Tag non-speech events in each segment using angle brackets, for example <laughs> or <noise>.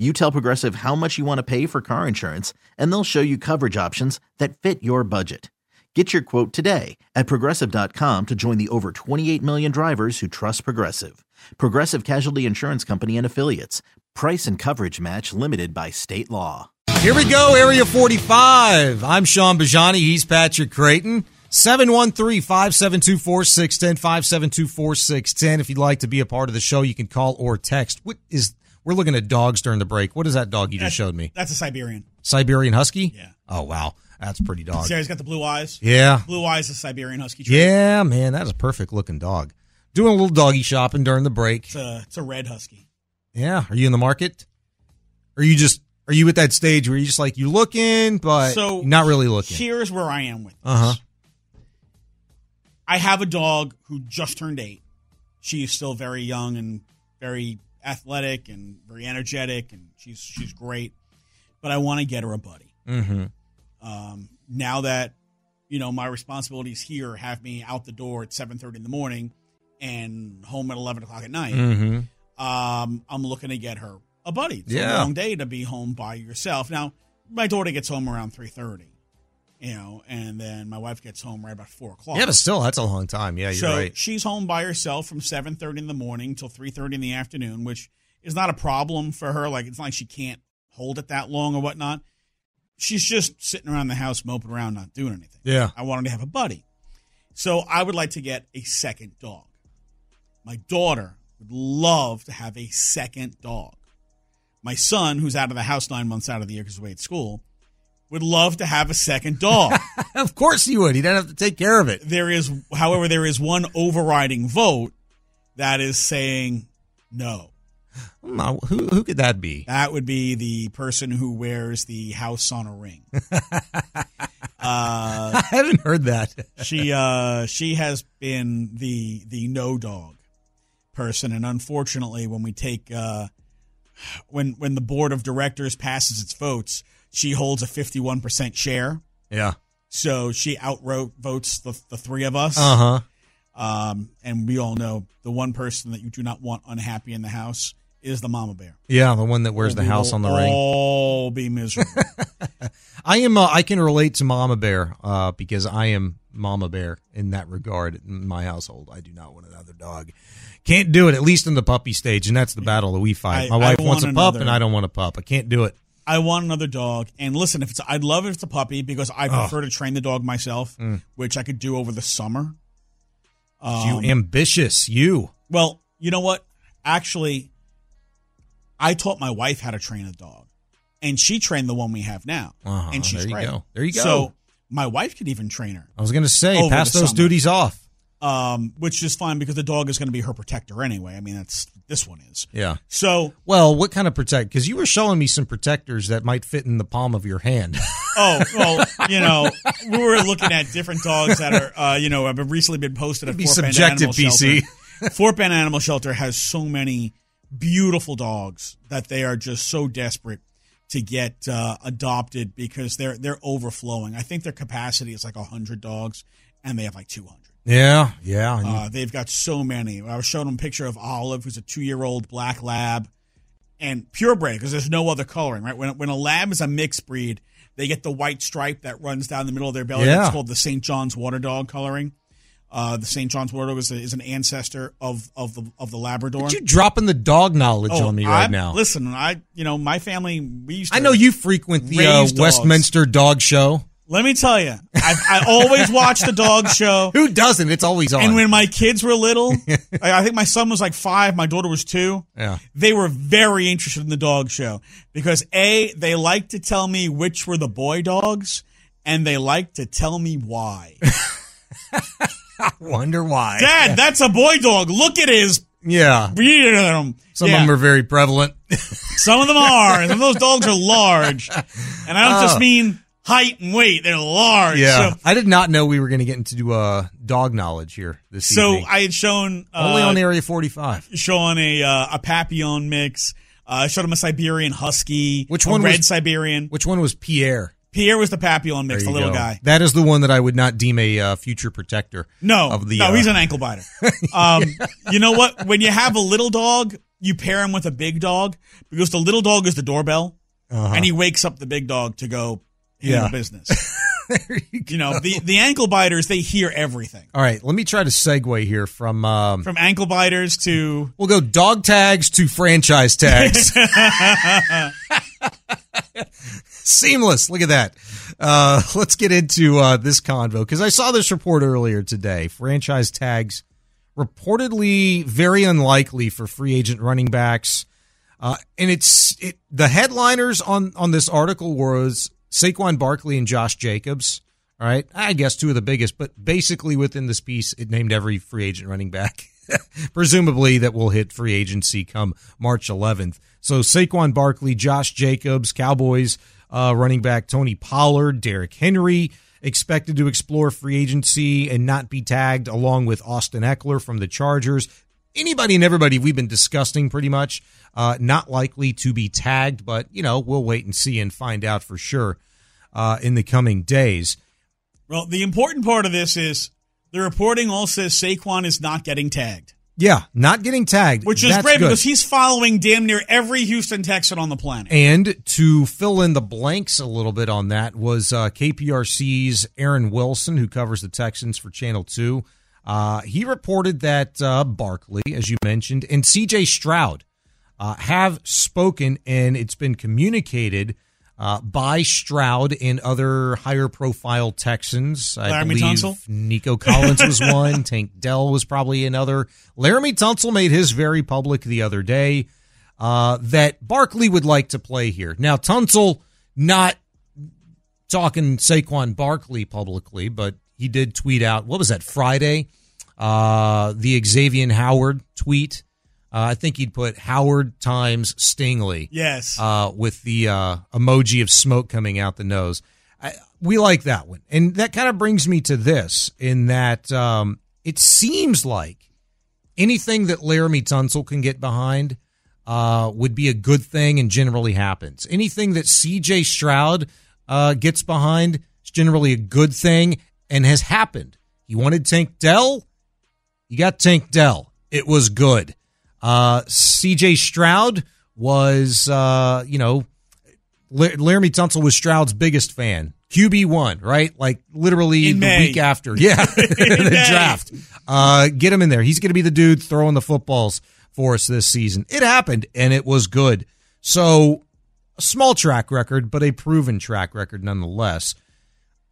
You tell Progressive how much you want to pay for car insurance, and they'll show you coverage options that fit your budget. Get your quote today at progressive.com to join the over 28 million drivers who trust Progressive. Progressive Casualty Insurance Company and Affiliates. Price and coverage match limited by state law. Here we go, Area 45. I'm Shaun Bajani. He's Patrick Creighton. 713 572 4610 572 4610. If you'd like to be a part of the show, you can call or text. What is we're looking at dogs during the break. What is that dog you just showed me? That's a Siberian. Siberian Husky? Yeah. Oh, wow. That's pretty dog. See, he's got the blue eyes? Yeah. Blue eyes is a Siberian Husky. trait. Yeah, man. That is a perfect looking dog. Doing a little doggy shopping during the break. It's a, it's a red Husky. Yeah. Are you in the market? Or are you just, are you at that stage where you're just like, you're looking, but So not really looking? Here's where I am with this. Uh huh. I have a dog who just turned eight. She is still very young and very athletic and very energetic, and she's she's great. But I want to get her a buddy. Mm-hmm. Um, now that you know my responsibilities here have me out the door at seven thirty in the morning and home at eleven o'clock at night. Mm-hmm. Um, I'm looking to get her a buddy. It's Yeah. a long day to be home by yourself. Now, my daughter gets home around three thirty, you know, and then my wife gets home right about four o'clock. Yeah, but still, that's a long time. Yeah, you're so right. she's home by herself from seven thirty in the morning till three thirty in the afternoon, which is not a problem for her. Like it's not like she can't hold it that long or whatnot. She's just sitting around the house moping around, not doing anything. Yeah. I wanted to have a buddy. So I would like to get a second dog. My daughter would love to have a second dog. My son, who's out of the house nine months out of the year because he's away at school, would love to have a second dog. <laughs> of course he would. He doesn't have to take care of it. there is, however, there is one overriding vote that is saying no. Hmm, Who, who could that be? That would be the person who wears the house on a ring. <laughs> uh, I haven't heard that. she uh she has been the the no dog person and unfortunately when we take uh when when the board of directors passes its votes she holds a 51% share Yeah. so she outvotes votes the, the three of us Uh huh. um and we all know the one person that you do not want unhappy in the house is the mama bear Yeah, the one that wears the house on the ring. all be miserable <laughs> I am. Uh, I can relate to Mama Bear uh, because I am Mama Bear in that regard. In my household, I do not want another dog. Can't do it. At least in the puppy stage, and that's the battle that we fight. I- my wife want wants a pup, another- and I don't want a pup. I can't do it. I want another dog. And listen, if it's I'd love it if it's a puppy because I prefer to train the dog myself, which I could do over the summer. Um, you ambitious, you. well, you know what? Actually, I taught my wife how to train a dog, and she trained the one we have now, Uh-huh, and she's there you great. go. There you go. So my wife could even train her, I was going to say, pass those summer. duties off. Um, which is fine because the dog is going to be her protector anyway. I mean, that's this one is. Yeah. So, Well, what kind of protect? Because you were showing me some protectors that might fit in the palm of your hand. <laughs> oh well, you know, we were looking at different dogs that are, uh, you know, have recently been posted at Be Fort Bend Animal PC. Shelter. <laughs> Fort Bend Animal Shelter has so many beautiful dogs that they are just so desperate to get uh, adopted because they're they're overflowing. I think their capacity is like hundred dogs, and they have like two hundred. Yeah, yeah. Uh, they've got so many. I was showing them a picture of Olive, who's a two year old black lab, and purebred because there's no other coloring, right? When when a lab is a mixed breed, they get the white stripe that runs down the middle of their belly. Yeah. It's called the St. John's Water Dog coloring. Uh, the St. John's Water Dog is, a, is an ancestor of of the of the Labrador. you dropping the dog knowledge Oh, on me right I'm- now. Listen, I you know my family we used. To I know you frequent the uh. Westminster Dog Show. Let me tell you, I, I always watch the dog show. <laughs> Who doesn't? It's always on. And when my kids were little, <laughs> I I think my son was like five, my daughter was two. yeah. They were very interested in the dog show because A, they liked to tell me which were the boy dogs, and they liked to tell me why. I <laughs> wonder why. Dad, that's a boy dog. Look at his. Yeah. Some Some of them are very prevalent. Some of them are. Some of those dogs are large. And I don't just oh. mean height and weight. They're large. Yeah. So, I did not know we were going to get into uh, dog knowledge here this so evening. I had shown uh, Only on Area 45. Shaun a uh, a Papillon mix. Uh, I showed him a Siberian Husky. Which a one Red was- Siberian. Which one was Pierre? Pierre was the Papillon mix, the little go. guy. That is the one that I would not deem a uh, future protector. No, of the, no, uh, he's an ankle biter. <laughs> Um, you know what? When you have a little dog, you pair him with a big dog because the little dog is the doorbell, and he wakes up the big dog to go Yeah. business. <laughs> there you You know, the the ankle biters they hear everything All right, let me try to segue here from. Um, from ankle biters to we'll go dog tags to franchise tags. <laughs> <laughs> Seamless. Look at that. Uh, let's get into uh, this convo because I saw this report earlier today. Franchise tags reportedly very unlikely for free agent running backs. Uh, and it's it, the headliners on on this article was Saquon Barkley and Josh Jacobs. All right, I guess two of the biggest, but basically within this piece, it named every free agent running back, <laughs> presumably that will hit free agency come March 11th. So Saquon Barkley, Josh Jacobs, Cowboys uh, running back Tony Pollard, Derrick Henry expected to explore free agency and not be tagged, along with Austin Ekeler from the Chargers anybody and everybody we've been discussing pretty much uh, not likely to be tagged but you know we'll wait and see and find out for sure uh, in the coming days well, the important part of this is the reporting all says Saquon is not getting tagged, yeah not getting tagged which is That's great good. because he's following damn near every Houston Texan on the planet. and to fill in the blanks a little bit on that was uh, KPRC's Aaron Wilson, who covers the Texans for Channel 2. Uh, he reported that uh, Barkley, as you mentioned, and CJ Stroud uh, have spoken, and it's been communicated uh, by Stroud and other higher profile Texans. I Laremy believe Tunsil? Nico Collins was <laughs> one. Tank Dell was probably another. Laremy Tunsil made his very public the other day uh, that Barkley would like to play here. Now, Tunsil not talking Saquon Barkley publicly, but he did tweet out, what was that, Friday? Uh, the Xavier Howard tweet. Uh, I think he'd put Howard times Stingley Yes. uh, with the uh, emoji of smoke coming out the nose. I, we like that one. And that kind of brings me to this in that um, it seems like anything that Laremy Tunsil can get behind uh, would be a good thing and generally happens. Anything that CJ Stroud uh, gets behind is generally a good thing and has happened. You wanted Tank Dell? You got Tank Dell. It was good. Uh, CJ Stroud was, uh, you know, La- Laremy Tunsil was Stroud's biggest fan. QB one, right? Like literally the week after. <laughs> Yeah. <laughs> the May. draft. Uh, get him in there. He's going to be the dude throwing the footballs for us this season. It happened and it was good. So a small track record, but a proven track record nonetheless.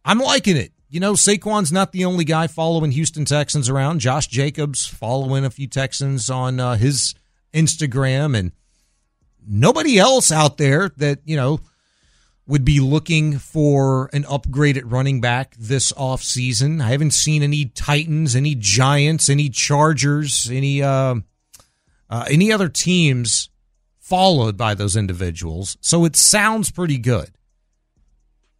I'm liking it. You know, Saquon's not the only guy following Houston Texans around. Josh Jacobs following a few Texans on uh, his Instagram, and nobody else out there that, you know, would be looking for an upgraded running back this offseason. I haven't seen any Titans, any Giants, any Chargers, any uh, uh, any other teams followed by those individuals. So it sounds pretty good.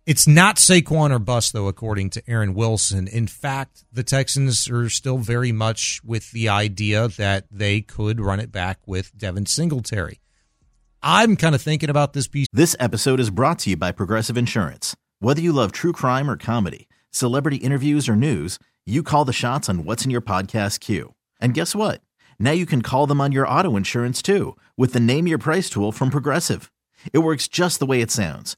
It's not Saquon or bust, though, according to Aaron Wilson. In fact, the Texans are still very much with the idea that they could run it back with Devin Singletary. I'm kind of thinking about this piece. This episode is brought to you by Progressive Insurance. Whether you love true crime or comedy, celebrity interviews or news, you call the shots on what's in your podcast queue. And guess what? Now you can call them on your auto insurance too with the Name Your Price tool from Progressive. It works just the way it sounds.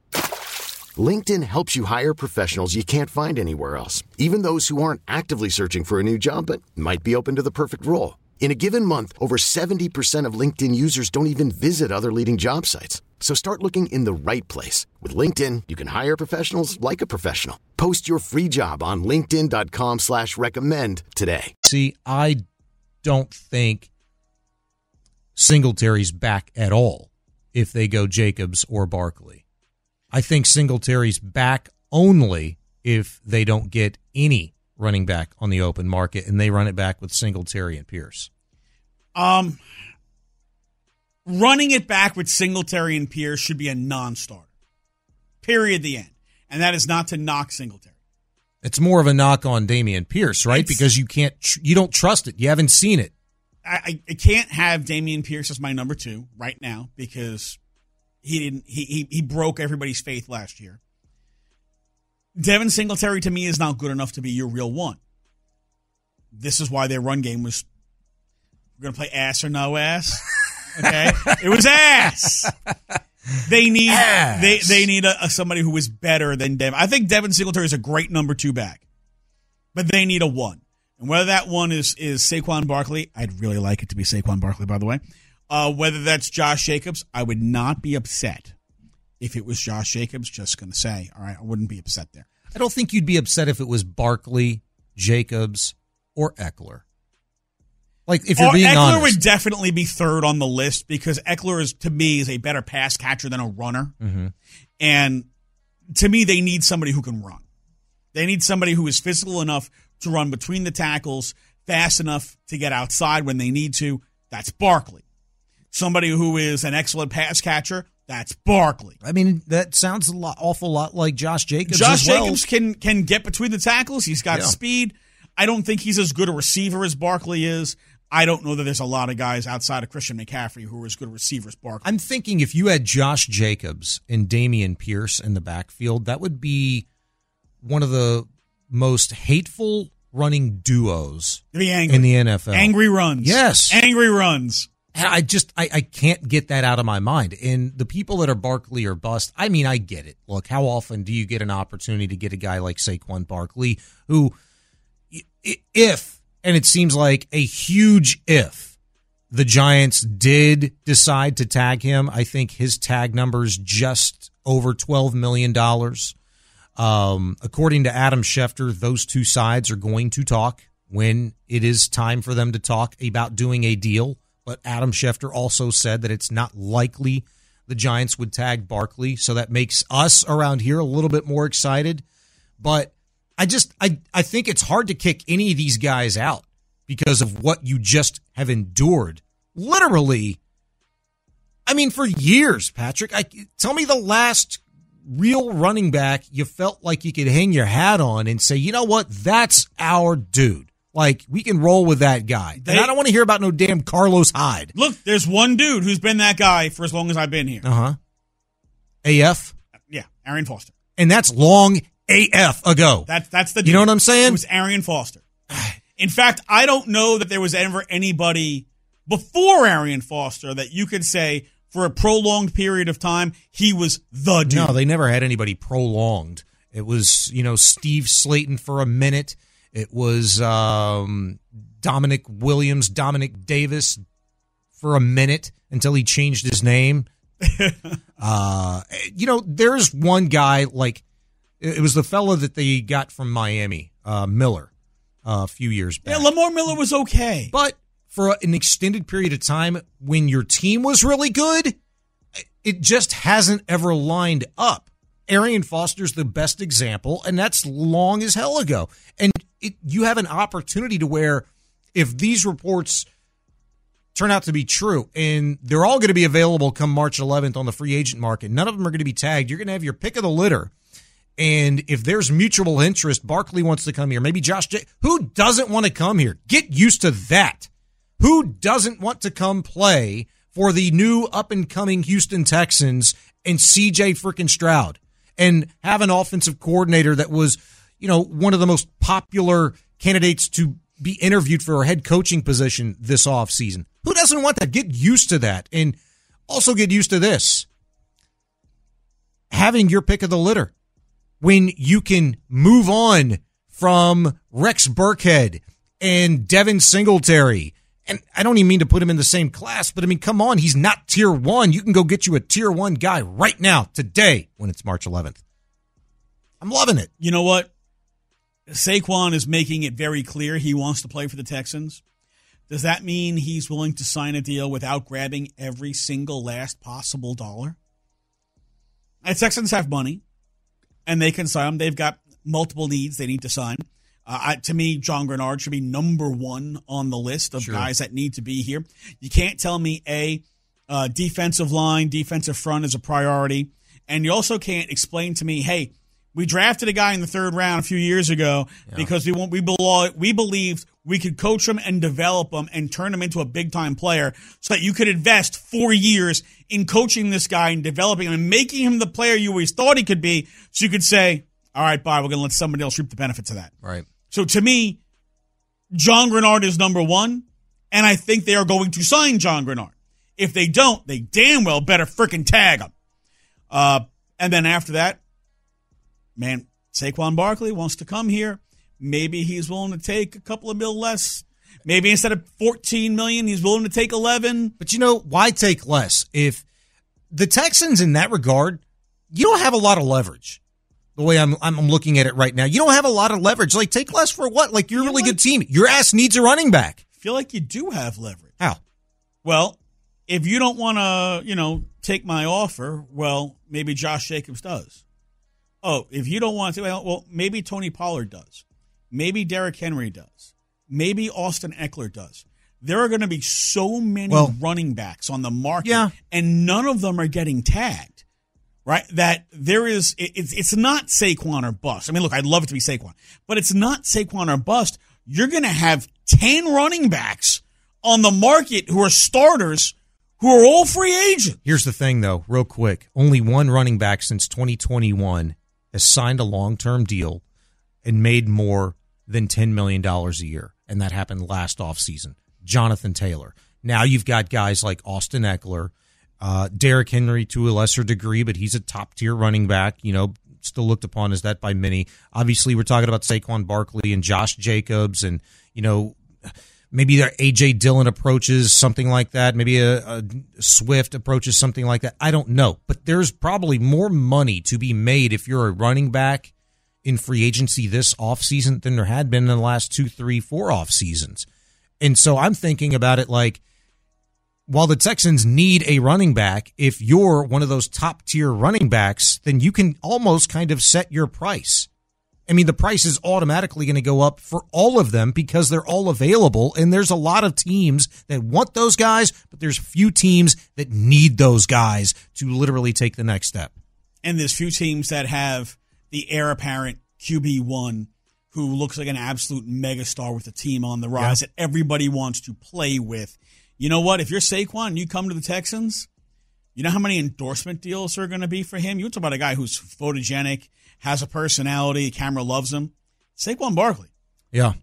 LinkedIn helps you hire professionals you can't find anywhere else, even those who aren't actively searching for a new job but might be open to the perfect role. In a given month, over 70% of LinkedIn users don't even visit other leading job sites. So start looking in the right place. With LinkedIn, you can hire professionals like a professional. Post your free job on linkedin.com slash recommend today. See, I don't think Singletary's back at all if they go Jacobs or Barkley. I think Singletary's back only if they don't get any running back on the open market and they run it back with Singletary and Pierce. Um, running it back with Singletary and Pierce should be a non-starter. Period. The end. And that is not to knock Singletary. It's more of a knock on Dameon Pierce, right? It's- because you can't, you don't trust it. You haven't seen it. I, I- I can't have Dameon Pierce as my number two right now because he didn't. He he, he broke everybody's faith last year. Devin Singletary to me is not good enough to be your real one. This is why their run game was. We're gonna play ass or no ass. Okay, <laughs> it was ass. They need Ass. they they need a, a somebody who is better than Devin. I think Devin Singletary is a great number two back, but they need a one. And whether that one is is Saquon Barkley, I'd really like it to be Saquon Barkley, by the way. Uh, whether that's Josh Jacobs, I would not be upset if it was Josh Jacobs. Just going to say, all right, I wouldn't be upset there. I don't think you'd be upset if it was Barkley, Jacobs, or Ekeler. Like if you're Or being Ekeler honest, would definitely be third on the list because Ekeler is to me is a better pass catcher than a runner, Mm-hmm. and to me they need somebody who can run. They need somebody who is physical enough to run between the tackles, fast enough to get outside when they need to. That's Barkley. Somebody who is an excellent pass catcher. That's Barkley. I mean, that sounds a lot, awful lot like Josh Jacobs. Josh as well. Jacobs can can get between the tackles. He's got Yeah. speed. I don't think he's as good a receiver as Barkley is. I don't know that there's a lot of guys outside of Christian McCaffrey who are as good a receiver as Barkley. I'm thinking if you had Josh Jacobs and Dameon Pierce in the backfield, that would be one of the most hateful running duos Be angry. in the NFL. Angry runs. Yes. Angry runs. And I just I, I can't get that out of my mind. And the people that are Barkley or bust, I mean, I get it. Look, how often do you get an opportunity to get a guy like Saquon Barkley who if and it seems like a huge if the Giants did decide to tag him, I think his tag number is just over twelve million dollars. Um, according to Adam Schefter, those two sides are going to talk when it is time for them to talk about doing a deal. But Adam Schefter also said that it's not likely the Giants would tag Barkley, so that makes us around here a little bit more excited. But I just I I think it's hard to kick any of these guys out because of what you just have endured. Literally, I mean, for years, Patrick. I tell me the last real running back you felt like you could hang your hat on and say, you know what, that's our dude. Like we can roll with that guy. They- and I don't want to hear about no damn Carlos Hyde. Look, there's one dude who's been that guy for as long as I've been here. Uh huh. AF, Yeah, Arian Foster. and that's long AF ago. That's that's the. You know what I'm saying? It was Arian Foster. <sighs> In fact, I don't know that there was ever anybody before Arian Foster that you could say for a prolonged period of time he was the dude. No, they never had anybody prolonged. It was, you know, Steve Slaton for a minute. It was um, Domanick Williams, Domanick Davis for a minute until he changed his name. <laughs> uh, you know, there's one guy like it was the fellow that they got from Miami, uh, Miller, uh, a few years back. yeah, Lamar Miller was okay. But for an extended period of time, when your team was really good, it just hasn't ever lined up. Arian Foster's the best example, and that's long as hell ago. And it, you have an opportunity to where, if these reports turn out to be true, and they're all going to be available come March 11th on the free agent market, none of them are going to be tagged. You're going to have your pick of the litter. And if there's mutual interest, Barkley wants to come here. Maybe Josh J. Who doesn't want to come here? Get used to that. Who doesn't want to come play for the new up and coming Houston Texans and CJ freaking Stroud and have an offensive coordinator that was, you know, one of the most popular candidates to be interviewed for a head coaching position this offseason. Who doesn't want that? Get used to that. And also get used to this having your pick of the litter when you can move on from Rex Burkhead and Devin Singletary. And I don't even mean to put him in the same class, but I mean, come on, he's not tier one. You can go get you a tier one guy right now, today, when it's March 11th. I'm loving it. You know what? Saquon is making it very clear he wants to play for the Texans. Does that mean he's willing to sign a deal without grabbing every single last possible dollar? The Texans have money, and they can sign them. They've got multiple needs they need to sign. Uh, I, to me, John Greenard should be number one on the list of Sure. guys that need to be here. You can't tell me a uh, defensive line, defensive front is a priority, and you also can't explain to me, hey, we drafted a guy in the third round a few years ago because we want we belo- we believed we could coach him and develop him and turn him into a big time player so that you could invest four years in coaching this guy and developing him and making him the player you always thought he could be. So you could say, all right, bye, we're going to let somebody else reap the benefits of that. Right. So to me, John Greenard is number one, and I think they are going to sign John Greenard. If they don't, they damn well better freaking tag him. Uh, and then after that, man, Saquon Barkley wants to come here. Maybe he's willing to take a couple of mil less. Maybe instead of 14 million, he's willing to take 11. But you know, why take less? If the Texans, in that regard, you don't have a lot of leverage. The way I'm, I'm looking at it right now, you don't have a lot of leverage. Like, take less for what? Like, you're a really good team. Your ass needs a running back. feel like you do have leverage. How? Well, if you don't want to, you know, take my offer, well, maybe Josh Jacobs does. Oh, if you don't want to, well, well maybe Tony Pollard does. Maybe Derrick Henry does. Maybe Austin Ekeler does. There are going to be so many Well- running backs on the market, Yeah. and none of them are getting tagged. Right, that there is. it- It's it's not Saquon or bust. I mean, look, I'd love it to be Saquon, but it's not Saquon or bust. You're going to have ten running backs on the market who are starters who are all free agents. Here's the thing, though, real quick. Only one running back since 2021 has signed a long term deal and made more than $10 million a year. And that happened last offseason. Jonathan Taylor. Now you've got guys like Austin Ekeler, uh, Derrick Henry to a lesser degree, but he's a top tier running back, you know, still looked upon as that by many. Obviously, we're talking about Saquon Barkley and Josh Jacobs and, you know, maybe their AJ Dillon approaches something like that. Maybe a, a Swift approaches something like that. I don't know, but there's probably more money to be made if you're a running back in free agency this offseason than there had been in the last two, three, four off seasons. And so I'm thinking about it like, while the Texans need a running back, if you're one of those top tier running backs, then you can almost kind of set your price. I mean, the price is automatically going to go up for all of them because they're all available. And there's a lot of teams that want those guys, but there's few teams that need those guys to literally take the next step. and there's few teams that have the heir apparent QB one who looks like an absolute megastar with a team on the rise that everybody wants to play with. You know what? If you're Saquon and you come to the Texans, you know how many endorsement deals are going to be for him? You talk about a guy who's photogenic, has a personality, the camera loves him. Saquon Barkley. Yeah.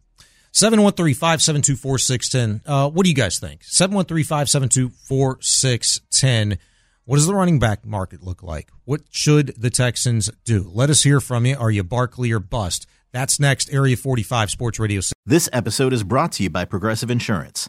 713 572 4610. Uh, What do you guys think? 713 572 4610. What does the running back market look like? What should the Texans do? Let us hear from you. Are you Barkley or bust? That's next. Area 45 Sports Radio. This episode is brought to you by Progressive Insurance.